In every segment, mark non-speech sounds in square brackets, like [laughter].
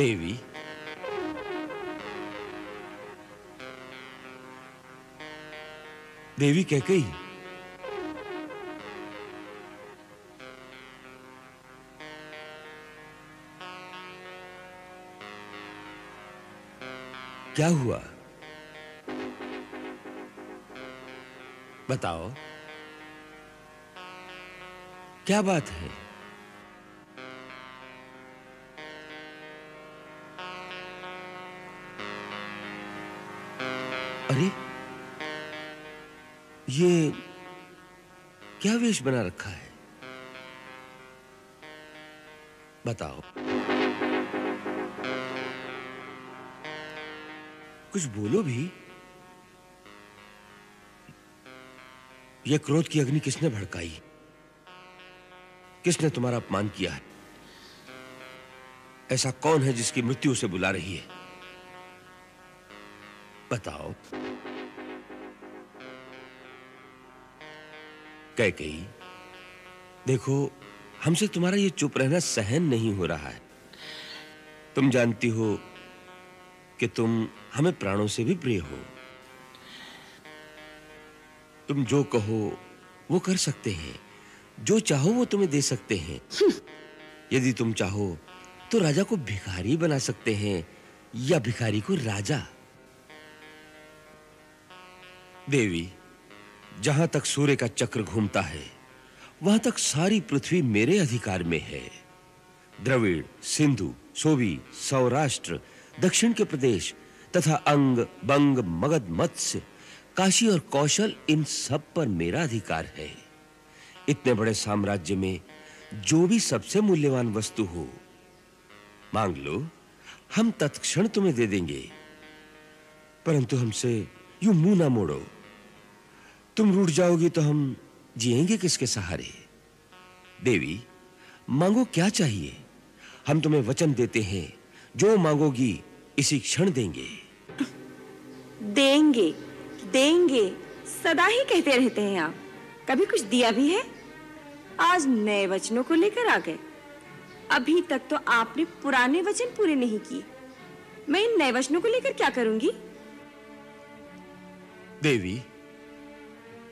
देवी। देवी कह गई क्या हुआ? बताओ। क्या बात है? अरे, ये क्या वेश बना रखा है? बताओ। कुछ बोलो भी। यह क्रोध की अग्नि किसने भड़काई? किसने तुम्हारा अपमान किया है? ऐसा कौन है जिसकी मृत्यु उसे बुला रही है? बताओ। कही देखो, हमसे तुम्हारा ये चुप रहना सहन नहीं हो रहा है। तुम जानती हो कि तुम हमें प्राणों से भी प्रिय हो। तुम जो कहो, वो कर सकते हैं। जो चाहो, वो तुम्हें दे सकते हैं। यदि तुम चाहो तो राजा को भिखारी बना सकते हैं या भिखारी को राजा। देवी, जहाँ तक सूर्य का चक्र घूमता है, वहाँ तक सारी पृथ्वी मेरे अधिकार में है। द्रविड़, सिंधु, सोवी, सौराष्ट्र, दक्षिण के प्रदेश तथा अंग, बंग, मगध, मत्स्य, काशी और कौशल, इन सब पर मेरा अधिकार है। इतने बड़े साम्राज्य में जो भी सबसे मूल्यवान वस्तु हो, मांग लो, हम तत्क्षण तुम्हें दे देंगे। परंतु हमसे यूँ मुँह ना मोड़ो। तुम रूठ जाओगी तो हम जिएँगे किसके सहारे? देवी मांगो क्या चाहिए? हम तुम्हें वचन देते हैं जो मांगोगी इसी क्षण देंगे। देंगे देंगे सदा ही कहते रहते हैं आप। कभी कुछ दिया भी है? आज नए वचनों को लेकर आ गए। अभी तक तो आपने पुराने वचन पूरे नहीं किए। मैं इन नए वचनों को लेकर क्या करूँगी? देवी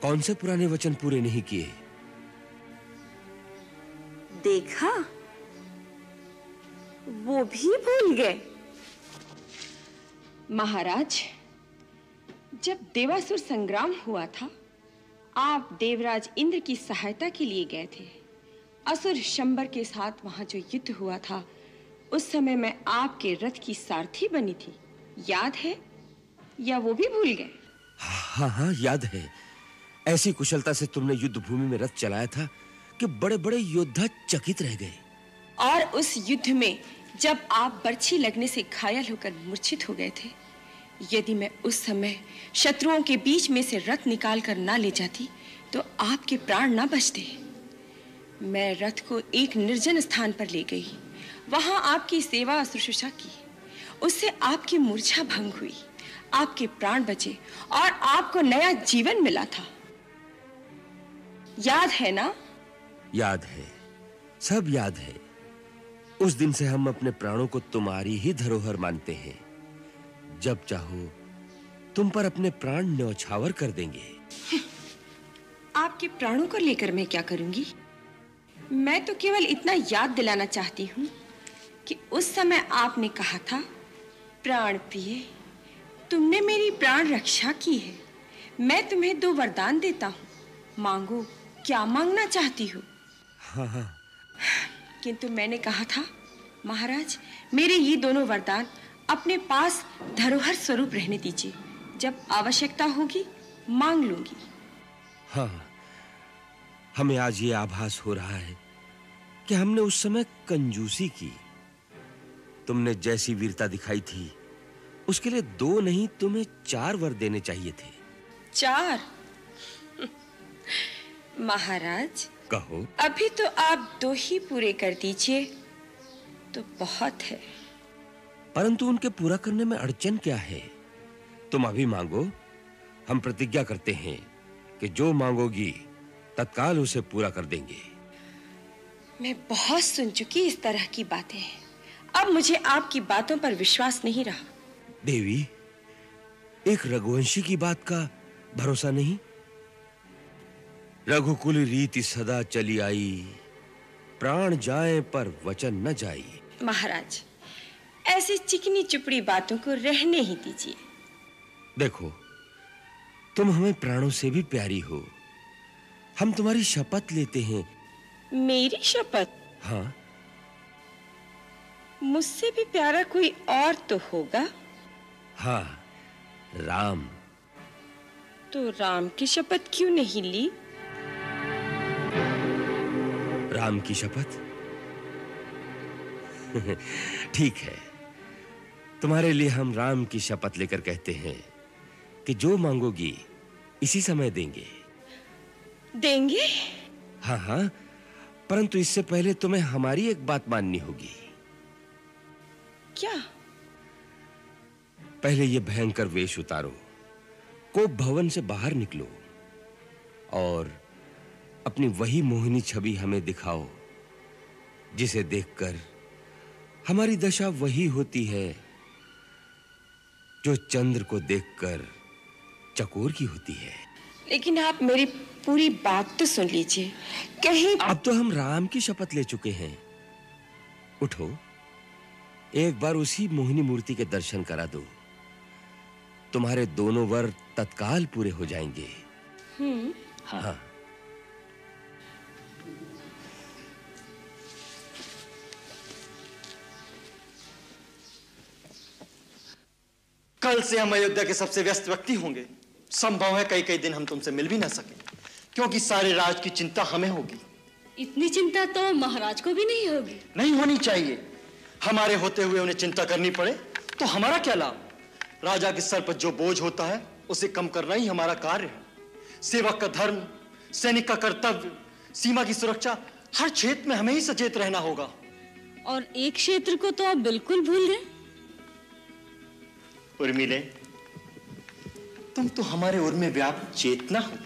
कौन से पुराने वचन पूरे नहीं किए? देखा? वो भी भूल गए। महाराज जब देवासुर संग्राम हुआ था आप देवराज इंद्र की सहायता के लिए गए थे। असुर शंबर के साथ वहाँ जो युद्ध हुआ था उस समय मैं आपके रथ की सारथी बनी थी। याद है? या वो भी भूल गए? हाँ हाँ याद है। ऐसी कुशलता से तुमने युद्ध भूमि में रथ चलाया था कि बड़े-बड़े योद्धा चकित रह गए। और उस युद्ध में जब आप बर्छी लगने से घायल होकर मूर्छित हो गए थे, यदि मैं उस समय शत्रुओं के बीच में से रथ निकाल कर ना ले जाती तो आपके प्राण ना बचते। मैं रथ को एक निर्जन स्थान पर ले गई। वहाँ आपकी सेवा शुश्रूषा की। उससे आपकी मूर्छा भंग हुई। आपके प्राण बचे और आपको नया जीवन मिला था। याद है ना? याद है। सब याद है। उस दिन से हम अपने प्राणों को तुम्हारी ही धरोहर मानते हैं। जब चाहो तुम पर अपने प्राण न्यौछावर कर देंगे। [laughs] आपके प्राणों को लेकर मैं क्या करूँगी? मैं तो केवल इतना याद दिलाना चाहती हूँ कि उस समय आपने कहा था प्राण प्रिय तुमने मेरी प्राण रक्षा की है। मैं तुम्हें दो वरदान देता हूँ। मांगो क्या मांगना चाहती हो? हाँ हाँ। किंतु मैंने कहा था महाराज मेरे ये दोनों वरदान अपने पास धरोहर स्वरूप रहने दीजिए। जब आवश्यकता होगी मांग लूँगी। हाँ हमें आज ये आभास हो रहा है कि हमने उस समय कंजूसी की। तुमने जैसी वीरता दिखाई थी उसके लिए दो नहीं तुम्हें चार वर देने चाहिए थे। चार? महाराज कहो। अभी तो आप दो ही पूरे कर दीजिए तो बहुत है। परंतु उनके पूरा करने में अड़चन क्या है? तुम अभी मांगो हम प्रतिज्ञा करते हैं कि जो मांगोगी तत्काल उसे पूरा कर देंगे। मैं बहुत सुन चुकी इस तरह की बातें अब मुझे आपकी बातों पर विश्वास नहीं रहा। देवी एक रघुवंशी की बात का भरोसा नहीं? रघुकुल रीति सदा चली आई। प्राण जाए पर वचन न जाई। महाराज ऐसी चिकनी चुपड़ी बातों को रहने ही दीजिए। देखो तुम हमें प्राणों से भी प्यारी हो। हम तुम्हारी शपथ लेते हैं। मेरी शपथ? हाँ। मुझसे भी प्यारा कोई और तो होगा? हाँ राम। तो राम की शपथ क्यों नहीं ली? राम की शपथ? [laughs] ठीक है। तुम्हारे लिए हम राम की शपथ लेकर कहते हैं कि जो मांगोगी इसी समय देंगे। देंगे? हाँ हाँ। परंतु इससे पहले तुम्हें हमारी एक बात माननी होगी। क्या? पहले ये भयंकर वेश उतारो कोप भवन से बाहर निकलो और अपनी वही मोहिनी छवि हमें दिखाओ जिसे देखकर हमारी दशा वही होती है जो चंद्र को देखकर चकोर की होती है। लेकिन आप मेरी पूरी बात तो सुन लीजिए। कहीं अब तो हम राम की शपथ ले चुके हैं। उठो एक बार उसी मोहिनी मूर्ति के दर्शन करा दो। तुम्हारे दोनों वर तत्काल पूरे हो जाएँगे। हम्म हाँ। कल से हम अयोध्या के सबसे व्यस्त व्यक्ति होंगे। संभव है कई कई दिन हम तुमसे मिल भी ना सके क्योंकि सारे राज की चिंता हमें होगी। इतनी चिंता तो महाराज को भी नहीं होगी। नहीं होनी चाहिए। हमारे होते हुए उन्हें चिंता करनी पड़े तो हमारा क्या लाभ? राजा के सर पर जो बोझ होता है उसे कम करना ही हमारा कार्य है। सेवक का धर्म सैनिक का कर्तव्य सीमा की सुरक्षा हर क्षेत्र में हमें ही सचेत रहना होगा। और एक क्षेत्र को तो आप बिल्कुल भूल गए। उर्मिले तुम तो हमारे उर्मे व्याप्त चेतना हो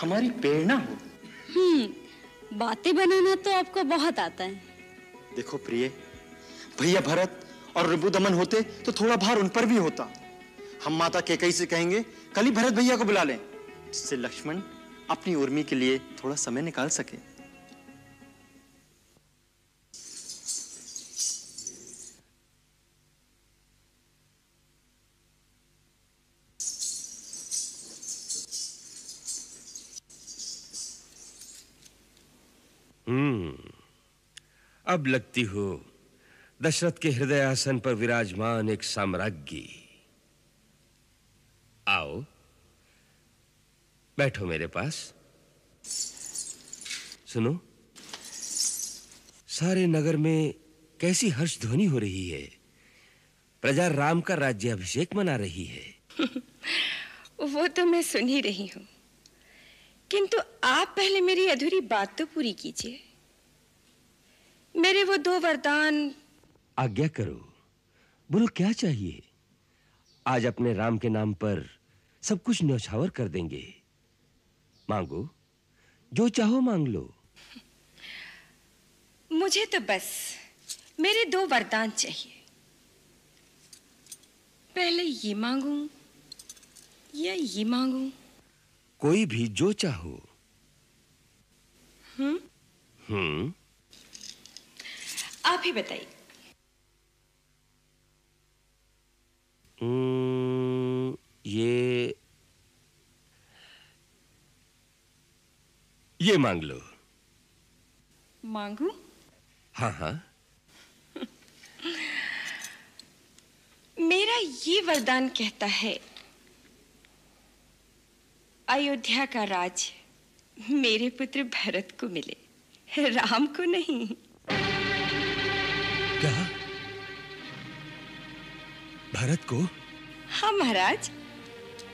हमारी प्रेरणा हो। हम्म बातें बनाना तो आपको बहुत आता है। देखो प्रिय भैया भरत और रिबुदमन होते तो थोड़ा भार उन पर भी होता। हम माता केकई से कहेंगे कल ही भरत भैया को बुला लें जिससे लक्ष्मण अपनी उर्मी के लिए थोड़ा समय निकाल सके। अब लगती हो, दशरथ के हृदय आसन पर विराजमान एक साम्राज्ञी। आओ, बैठो मेरे पास। सुनो, सारे नगर में कैसी हर्ष ध्वनि हो रही है। प्रजा राम का राज्य अभिषेक मना रही है। [laughs] वो तो मैं सुन ही रही हूँ। किंतु आप पहले मेरी अधूरी बात तो पूरी कीजिए। मेरे वो दो वरदान। आज्ञा करो। बोलो क्या चाहिए? आज अपने राम के नाम पर सब कुछ न्यौछावर कर देंगे। मांगो। जो चाहो मांग लो। [laughs] मुझे तो बस मेरे दो वरदान चाहिए। पहले ये मांगूं या ये मांगूं? कोई भी जो चाहो। हम्म? हम्म? आप ही बताइए। हम्म, ये ये मांग लो। मांगू? हाँ हाँ। मेरा ये वरदान कहता है अयोध्या का राज मेरे पुत्र भरत को मिले राम को नहीं। क्या भरत को? हाँ महाराज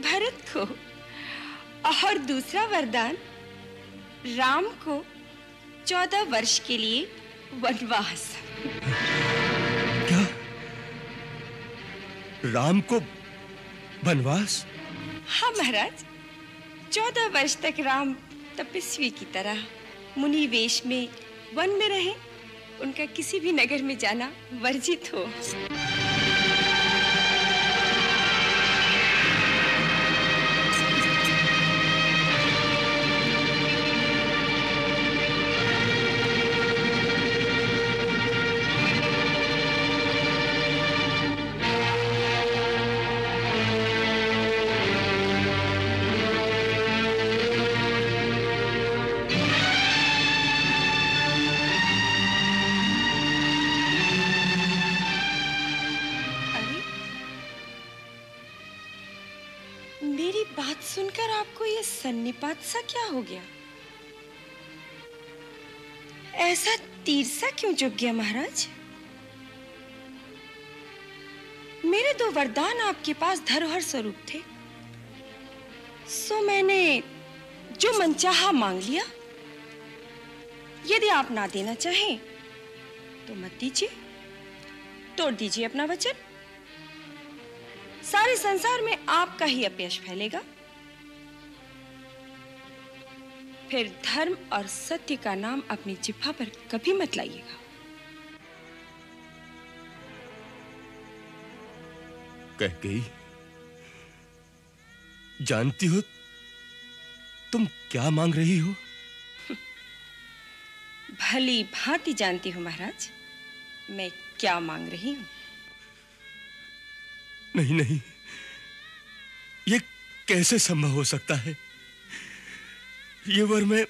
भरत को। और दूसरा वरदान राम को चौदह वर्ष के लिए वनवास। क्या? राम को वनवास? हाँ महाराज चौदह वर्ष तक राम तपस्वी की तरह मुनि वेश में वन में रहे, उनका किसी भी नगर में जाना वर्जित हो। ये सा क्या हो गया? ऐसा तीर सा क्यों चुक गया महाराज? मेरे दो वरदान आपके पास धरोहर स्वरूप थे। सो मैंने जो मनचाहा मांग लिया, यदि आप ना देना चाहें तो मत दीजिए। तोड़ दीजिए अपना वचन। सारे संसार में आपका ही अपयश फैलेगा। फिर धर्म और सत्य का नाम अपनी जिह्वा पर कभी मत लाइएगा। कह गई जानती हो तुम क्या मांग रही हो? भली भांति जानती हूँ महाराज मैं क्या मांग रही हूँ? नहीं नहीं ये कैसे संभव हो सकता है? ये वर मैं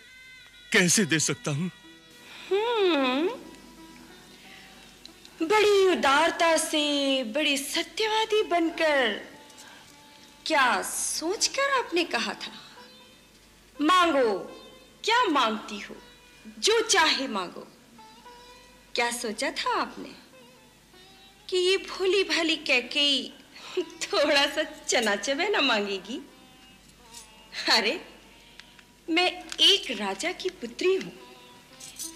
कैसे दे सकता हूँ? हम्म। बड़ी उदारता से, बड़ी सत्यवादी बनकर, क्या सोचकर आपने कहा था? मांगो, क्या मांगती हो? जो चाहे मांगो। क्या सोचा था आपने? कि ये भोली भाली कैकेयी [laughs] थोड़ा सा चना चबेना मांगेगी? अरे मैं एक राजा की पुत्री हूँ,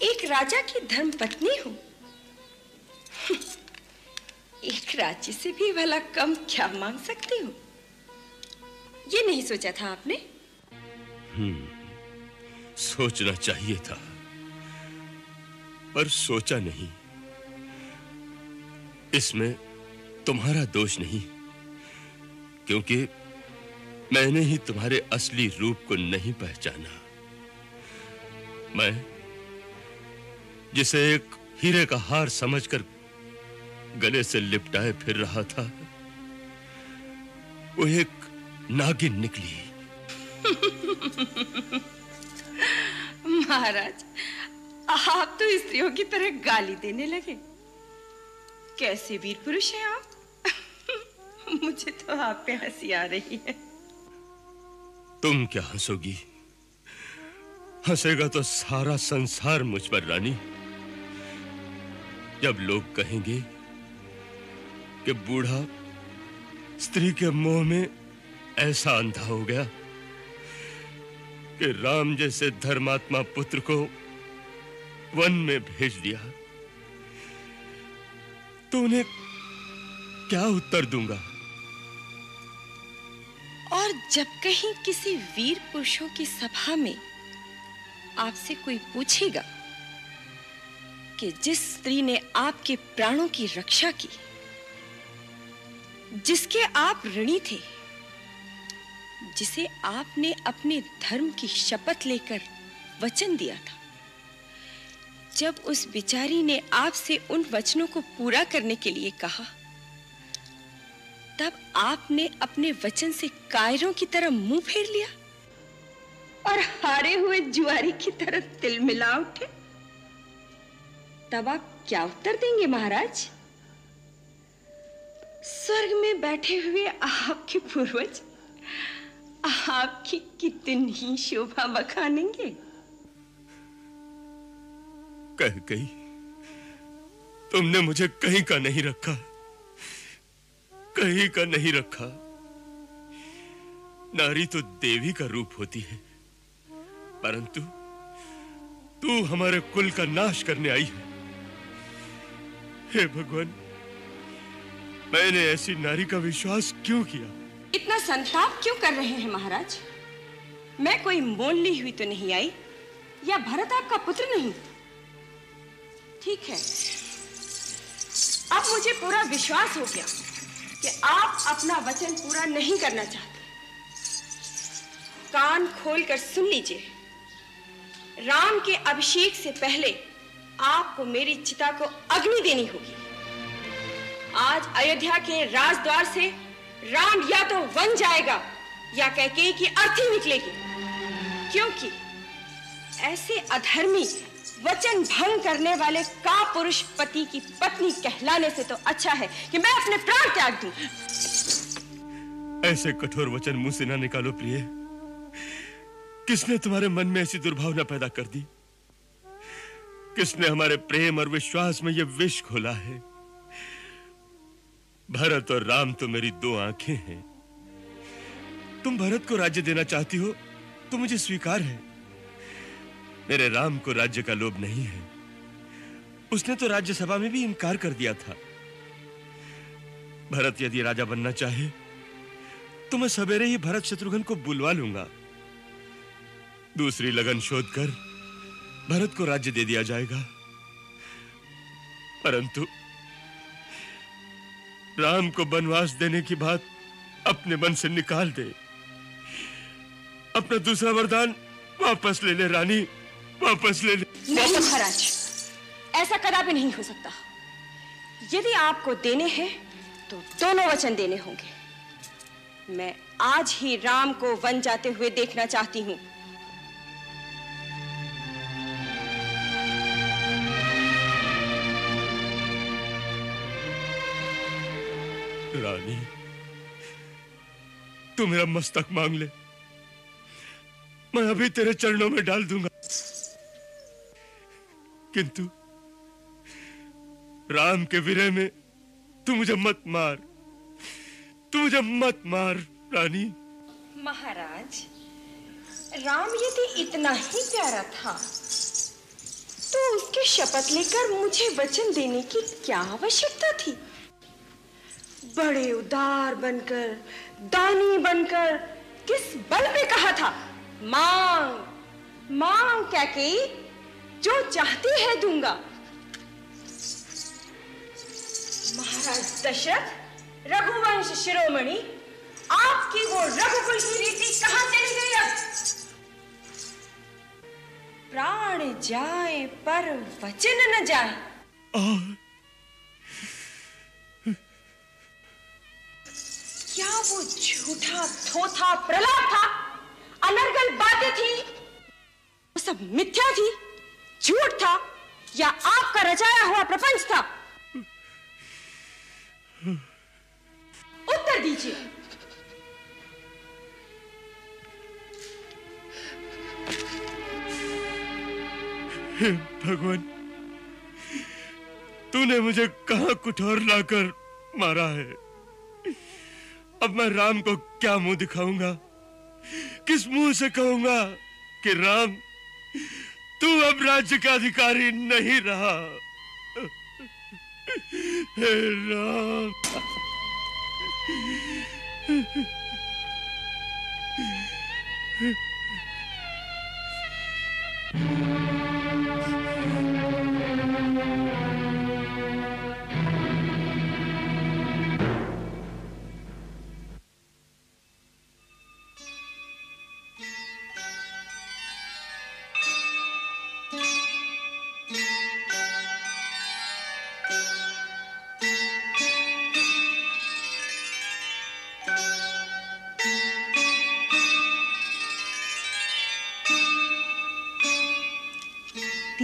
एक राजा की धर्म पत्नी हूँ। [laughs] एक राज्य से भी भला कम क्या मांग सकती हूँ? ये नहीं सोचा था आपने? सोचना चाहिए था, पर सोचा नहीं। इसमें तुम्हारा दोष नहीं, क्योंकि मैंने ही तुम्हारे असली रूप को नहीं पहचाना। मैं, जिसे एक हीरे का हार समझकर गले से लिपटाए फिर रहा था, वो एक नागिन निकली। [laughs] महाराज, आप तो स्त्रियों की तरह गाली देने लगे। कैसे वीर पुरुष हैं आप? [laughs] मुझे तो आप पे हँसी आ रही है। तुम क्या हंसोगी? हंसेगा तो सारा संसार मुझ पर, रानी। जब लोग कहेंगे कि बूढ़ा स्त्री के मोह में ऐसा अंधा हो गया कि राम जैसे धर्मात्मा पुत्र को वन में भेज दिया तो उन्हें क्या उत्तर दूँगा? और जब कहीं किसी वीर पुरुषों की सभा में आपसे कोई पूछेगा कि जिस स्त्री ने आपके प्राणों की रक्षा की, जिसके आप ऋणी थे, जिसे आपने अपने धर्म की शपथ लेकर वचन दिया था, जब उस बिचारी ने आपसे उन वचनों को पूरा करने के लिए कहा तब आपने अपने वचन से कायरों की तरह मुँह फेर लिया? और हारे हुए जुआरी की तरह तिल मिला उठे? तब आप क्या उत्तर देंगे महाराज? स्वर्ग में बैठे हुए आपके पूर्वज आपकी कितनी शोभा बखानेंगे? कह गई तुमने मुझे कहीं का नहीं रखा। कहीं का नहीं रखा। नारी तो देवी का रूप होती है। परंतु तू हमारे कुल का नाश करने आई है। हे भगवान, मैंने ऐसी नारी का विश्वास क्यों किया? इतना संताप क्यों कर रहे हैं महाराज? मैं कोई मोल ली हुई तो नहीं आई, या भरत आपका पुत्र नहीं? ठीक है। अब मुझे पूरा विश्वास हो गया। कि आप अपना वचन पूरा नहीं करना चाहते। कान खोलकर सुन लीजिए। राम के अभिषेक से पहले आपको मेरी चिता को अग्नि देनी होगी। आज अयोध्या के राजद्वार से राम या तो वन जाएगा या कहके की अर्थी निकलेगी। क्योंकि ऐसे अधर्मी वचन भंग करने वाले का पुरुष पति की पत्नी कहलाने से तो अच्छा है कि मैं अपने प्राण त्याग दूँ। ऐसे कठोर वचन मुँह से ना निकालो, प्रिय। किसने तुम्हारे मन में ऐसी दुर्भावना पैदा कर दी? किसने हमारे प्रेम और विश्वास में यह विष खोला है? भरत और राम तो मेरी दो आँखें हैं। तुम भरत को राज्य देना चाहती हो तो मुझे स्वीकार है। मेरे राम को राज्य का लोभ नहीं है। उसने तो राज्यसभा में भी इनकार कर दिया था। भरत यदि राजा बनना चाहे तो मैं सवेरे ही भरत शत्रुघ्न को बुलवा लूँगा। दूसरी लगन शोध कर भरत को राज्य दे दिया जाएगा। परंतु राम को वनवास देने की बात अपने मन से निकाल दे। अपना दूसरा वरदान वापस ले ले रानी। वापस ले ले। नहीं महाराज ऐसा कदापि नहीं हो सकता। यदि आपको देने हैं तो दोनों वचन देने होंगे। मैं आज ही राम को वन जाते हुए देखना चाहती हूँ। रानी तू मेरा मस्तक मांग ले। मैं अभी तेरे चरणों में डाल दूँगा। किंतु राम के विरह में तू मुझे मत मार। तू मुझे मत मार, रानी। महाराज, राम यदि इतना ही प्यारा था तो उसके शपथ लेकर मुझे वचन देने की क्या आवश्यकता थी? बड़े उदार बनकर, दानी बनकर, किस बल पे कहा था? मांग मांग क्या की? जो चाहती है दूँगा। महाराज दशरथ रघुवंश शिरोमणि आपकी वो रघुकुल की रीति कहाँ चली गई अब? प्राण जाए पर वचन न जाए। क्या वो झूठा थोथा प्रलाप था? अनर्गल बातें थी? वो सब मिथ्या थी? झूठ था या आपका रचाया हुआ प्रपंच था? उत्तर दीजिए। भगवान, तूने मुझे कहा कुठौर लाकर मारा है? अब मैं राम को क्या मुँह दिखाऊँगा? किस मुँह से कहूँगा कि राम तू अब राज्य का अधिकारी नहीं रहा। हे राम।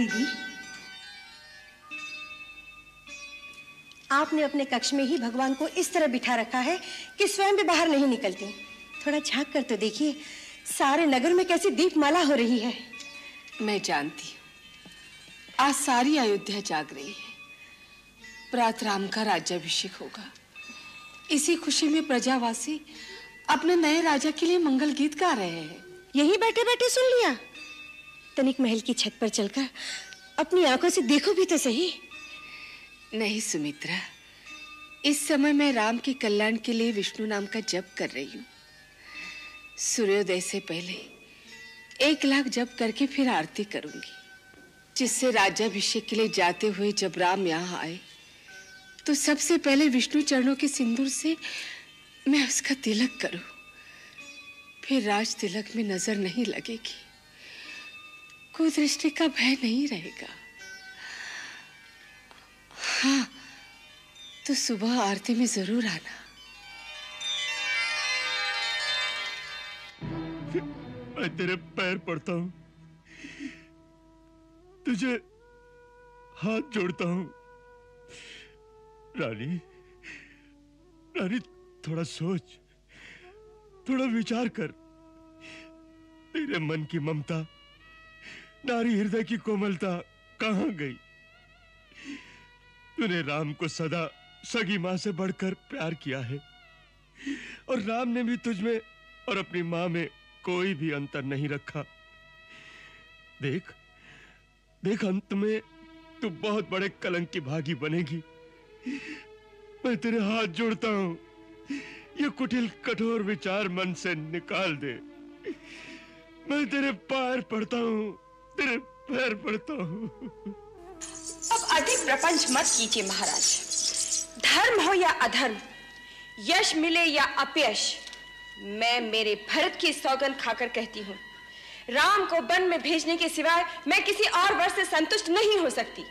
दीदी। आपने अपने कक्ष में ही भगवान को इस तरह बिठा रखा है कि स्वयं भी बाहर नहीं निकलते। थोड़ा झाँक कर तो देखिए सारे नगर में कैसी दीपमाला हो रही है। मैं जानती हूँ। आज सारी अयोध्या जाग रही है। प्रात राम का राज्याभिषेक होगा। इसी खुशी में प्रजावासी अपने नए राजा के लिए मंगल गीत गा रहे हैं। यही बैठे बैठे सुन लिया। तनिक महल की छत पर चलकर अपनी आँखों से देखो भी तो सही। नहीं, सुमित्रा। इस समय मैं राम के कल्याण के लिए विष्णु नाम का जप कर रही हूँ। सूर्योदय से पहले एक लाख जप करके फिर आरती करूँगी, जिससे राज्याभिषेक के लिए जाते हुए जब राम यहाँ आए तो सबसे पहले विष्णु चरणों के सिंदूर से मैं उसका तिलक करूँ। फिर राज तिलक में नज़र नहीं लगेगी। कुदृष्टि का भय नहीं रहेगा। हाँ तो सुबह आरती में ज़रूर आना। मैं तेरे पैर पड़ता हूँ। तुझे हाथ जोड़ता हूँ। रानी रानी, थोड़ा सोच, थोड़ा विचार कर। तेरे मन की ममता नारी हृदय की कोमलता कहाँ गई? तूने राम को सदा सगी माँ से बढ़कर प्यार किया है। और राम ने भी तुझमें और अपनी माँ में कोई भी अंतर नहीं रखा। देख देख अंत में तू बहुत बड़े कलंक की भागी बनेगी। मैं तेरे हाथ जोड़ता हूँ। ये कुटिल कठोर विचार मन से निकाल दे। मैं तेरे पैर पड़ता हूँ। तेरे पैर पड़ता हूँ। अब अधिक प्रपंच मत कीजिए महाराज। धर्म हो या अधर्म यश मिले या अपयश मैं मेरे भरत की सौगंध खाकर कहती हूँ राम को वन में भेजने के सिवाय मैं किसी और वर से संतुष्ट नहीं हो सकती।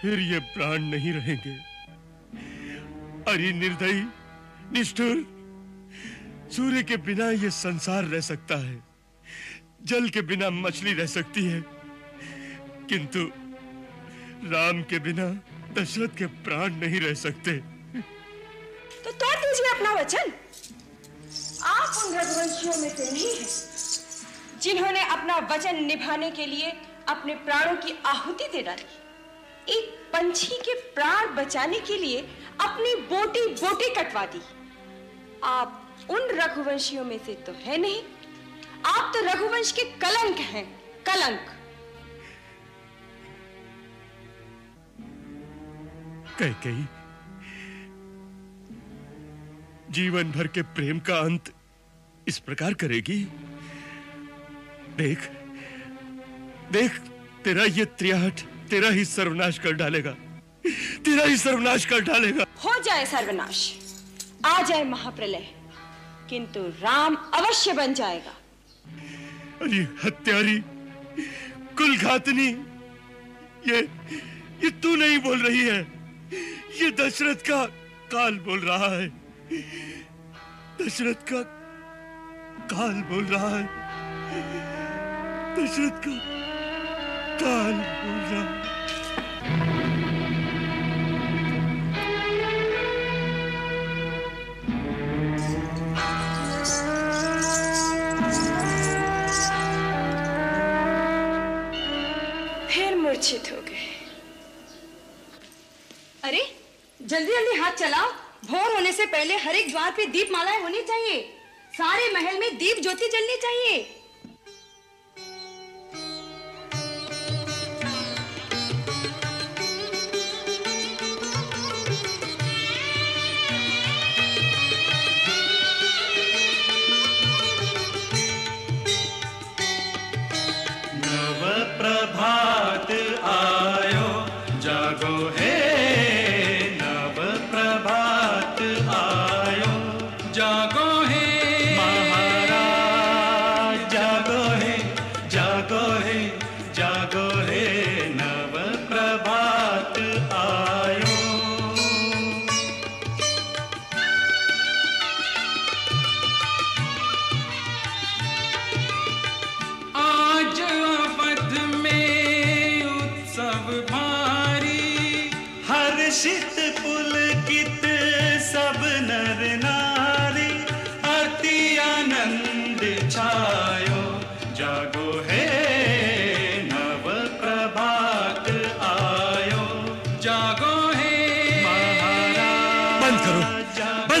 फिर ये प्राण नहीं रहेंगे। अरे निर्दयी निष्ठुर सूर्य के बिना ये संसार रह सकता है। जल के बिना मछली रह सकती है। किंतु राम के बिना दशरथ के प्राण नहीं रह सकते। तो तोड़ दीजिए अपना वचन। आप उन रघुवंशियों में से नहीं हैं, जिन्होंने अपना वचन निभाने के लिए अपने प्राणों की आहुति दे डाली। एक पंछी के प्राण बचाने के लिए अपनी बोटी बोटी कटवा दी। आप उन रघुवंशियों में से तो है नहीं। आप तो रघुवंश के कलंक हैं कलंक। कह कही जीवन भर के प्रेम का अंत इस प्रकार करेगी। देख देख तेरा ये त्रियाहट तेरा ही सर्वनाश कर डालेगा। तेरा ही सर्वनाश कर डालेगा। हो जाए सर्वनाश आ जाए महाप्रलय किंतु राम अवश्य बन जाएगा। अरे हत्यारी कुलघातनी। ये ये तू नहीं बोल रही है। ये दशरथ का काल बोल रहा है। दशरथ का काल बोल रहा है। दशरथ का काल हो। मूर्छित हो गए। अरे, जल्दी जल्दी हाथ चलाओ। भोर होने से पहले हर एक द्वार पे दीप मालाएँ होनी चाहिए। सारे महल में दीप ज्योति जलनी चाहिए।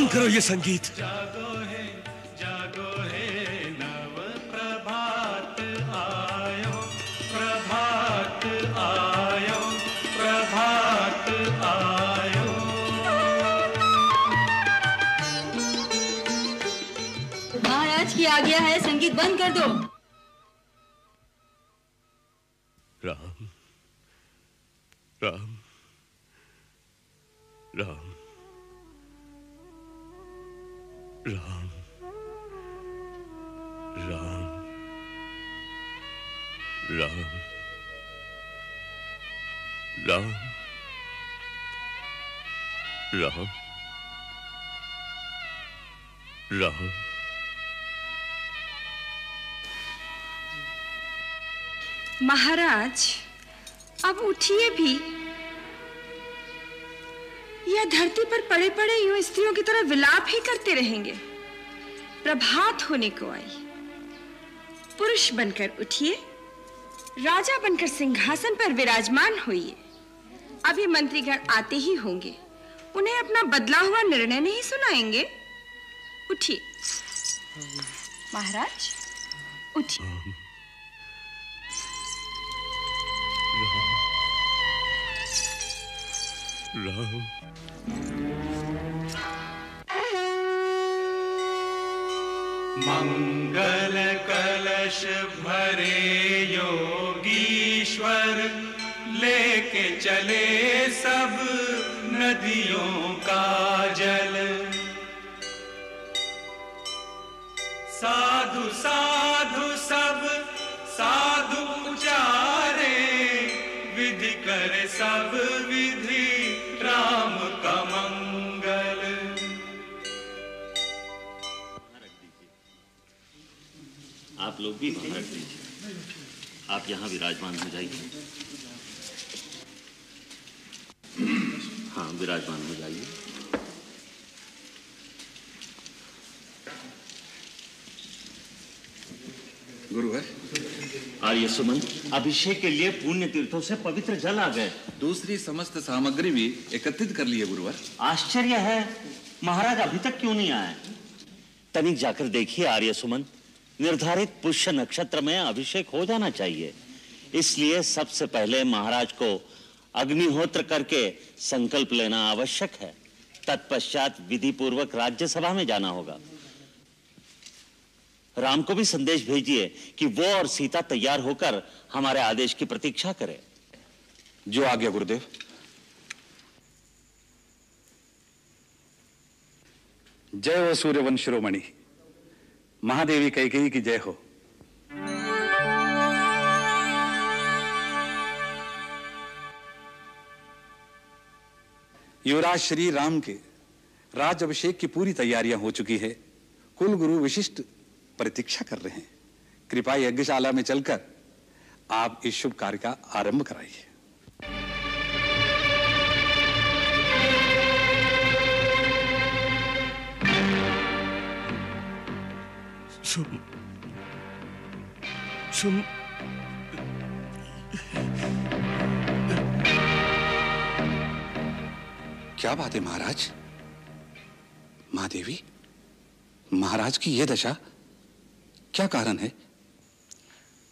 बंद करो ये संगीत। जागो हे जागो हे नव प्रभात आयो। प्रभात आयो प्रभात आयो। महाराज की आज्ञा है संगीत बंद कर दो। राम राम राम राम। राम राम महाराज, अब उठिए भी। यह धरती पर पड़े पड़े यूँ स्त्रियों की तरह विलाप ही करते रहेंगे। प्रभात होने को आई। पुरुष बनकर उठिए। राजा बनकर सिंहासन पर विराजमान होइए। अभी मंत्रीगण आते ही होंगे। उन्हें अपना बदला हुआ निर्णय नहीं सुनाएँगे। उठिए। महाराज, उठिए। राम मंगल कलश भरे योगीश्वर, लेके चले सब नदियों का जल। साधु साधु सब, साधु उचारे विधि कर सब विधि, राम का मंगल। आप लोग भी वहाँ रख दीजिए। आप यहाँ विराजमान हो जाइए। हाँ विराजमान हो जाइए। गुरुवर आर्य सुमन अभिषेक के लिए पुण्य तीर्थों से पवित्र जल आ गए। दूसरी समस्त सामग्री भी एकत्रित कर लिए गुरुवर आश्चर्य है महाराज अभी तक क्यों नहीं आए? तनिक जाकर देखिए आर्य सुमन निर्धारित पुष्य नक्षत्र में अभिषेक हो जाना चाहिए। इसलिए सबसे पहले महाराज को अग्निहोत्र करके संकल्प लेना आवश्यक है। तत्पश्चात विधि पूर्वक राज्यसभा में जाना होगा। राम को भी संदेश भेजिए कि वो और सीता तैयार होकर हमारे आदेश की प्रतीक्षा करे। जो आ गया गुरुदेव। जय हो सूर्यवंश शिरोमणि महादेवी कैकेयी की जय हो। युवराज श्री राम के राज अभिषेक की पूरी तैयारियाँ हो चुकी है। कुल गुरु विशिष्ट प्रतीक्षा कर रहे हैं। कृपा यज्ञशाला में चलकर आप इस शुभ कार्य का आरंभ कराइए। सुन सुन क्या बात है, महाराज? महादेवी, महाराज की यह दशा क्या कारण है?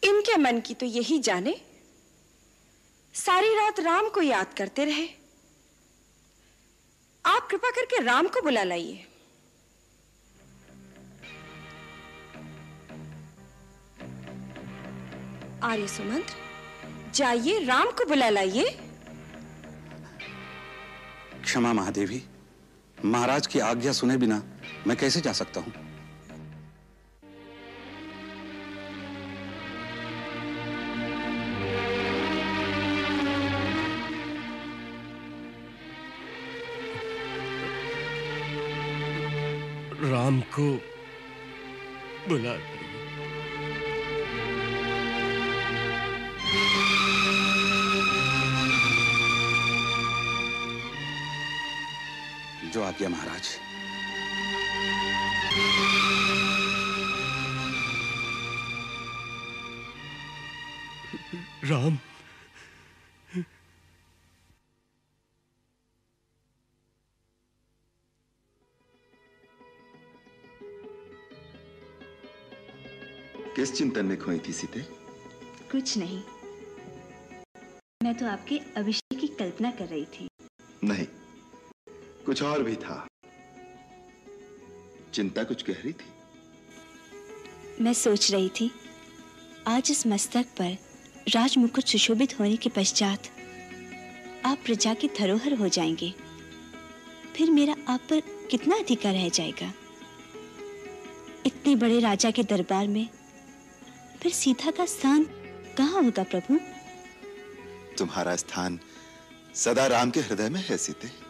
इनके मन की तो यही जाने। सारी रात राम को याद करते रहे। आप कृपा करके राम को बुला लाइए। आर्य सुमंत्र, जाइए, राम को बुला लाइए। क्षमा महादेवी, महाराज की आज्ञा सुने बिना मैं कैसे जा सकता हूँ? राम को बुला जो आज्ञा महाराज। राम। किस चिंतन में खोई थी सीते? कुछ नहीं। मैं तो आपके अभिषेक की कल्पना कर रही थी। नहीं। कुछ और भी था। चिंता कुछ गहरी थी? मैं सोच रही थी आज इस मस्तक पर राजमुकुट सुशोभित होने के पश्चात आप प्रजा की धरोहर हो जाएँगे। फिर मेरा आप पर कितना अधिकार रह जाएगा? इतने बड़े राजा के दरबार में फिर सीता का स्थान कहाँ होगा प्रभु? तुम्हारा स्थान सदा राम के हृदय में है सीते।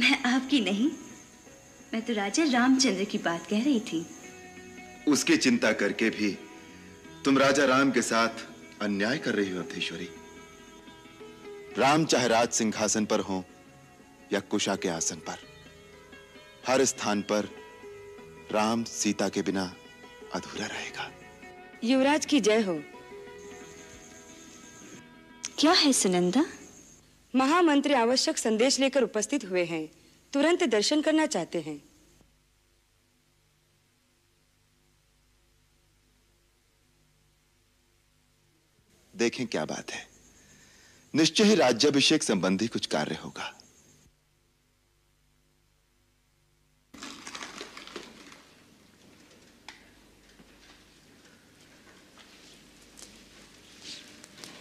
मैं आपकी नहीं मैं तो राजा रामचंद्र की बात कह रही थी। उसकी चिंता करके भी तुम राजा राम के साथ अन्याय कर रही हो अर्थेश्वरी राम चाहे राज सिंहासन पर हो या कुशा के आसन पर हर स्थान पर राम सीता के बिना अधूरा रहेगा। युवराज की जय हो। क्या है सुनंदा? महामंत्री आवश्यक संदेश लेकर उपस्थित हुए हैं। तुरंत दर्शन करना चाहते हैं। देखें क्या बात है। निश्चय ही राज्याभिषेक संबंधी कुछ कार्य होगा।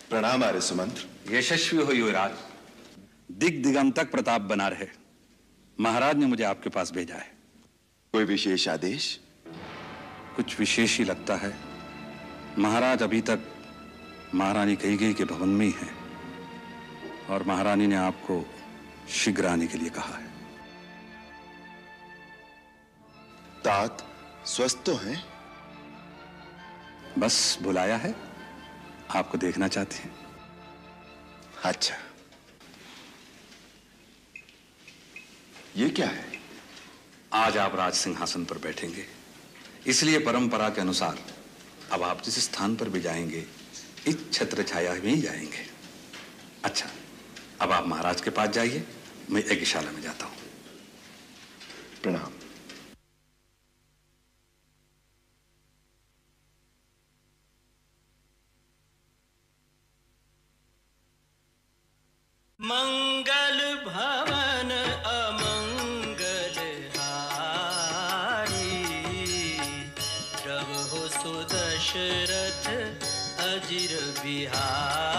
प्रणाम आर्य सुमंत्र यशस्वी हो युवराज। दिग दिगम तक प्रताप बना रहे। महाराज ने मुझे आपके पास भेजा है। कोई विशेष आदेश? कुछ विशेष ही लगता है। महाराज अभी तक महारानी कही गई के भवन में ही हैं और महारानी ने आपको शीघ्र आने के लिए कहा है। तात स्वस्थ तो हैं? बस बुलाया है। आपको देखना चाहते हैं। अच्छा। ये क्या है? आज आप राज सिंहासन पर बैठेंगे। इसलिए परंपरा के अनुसार अब आप जिस स्थान पर भी जाएँगे इस छत्र छाया में ही जाएँगे। अच्छा अब आप महाराज के पास जाइए मैं यज्ञशाला में जाता हूँ। प्रणाम। अजिर बिहारी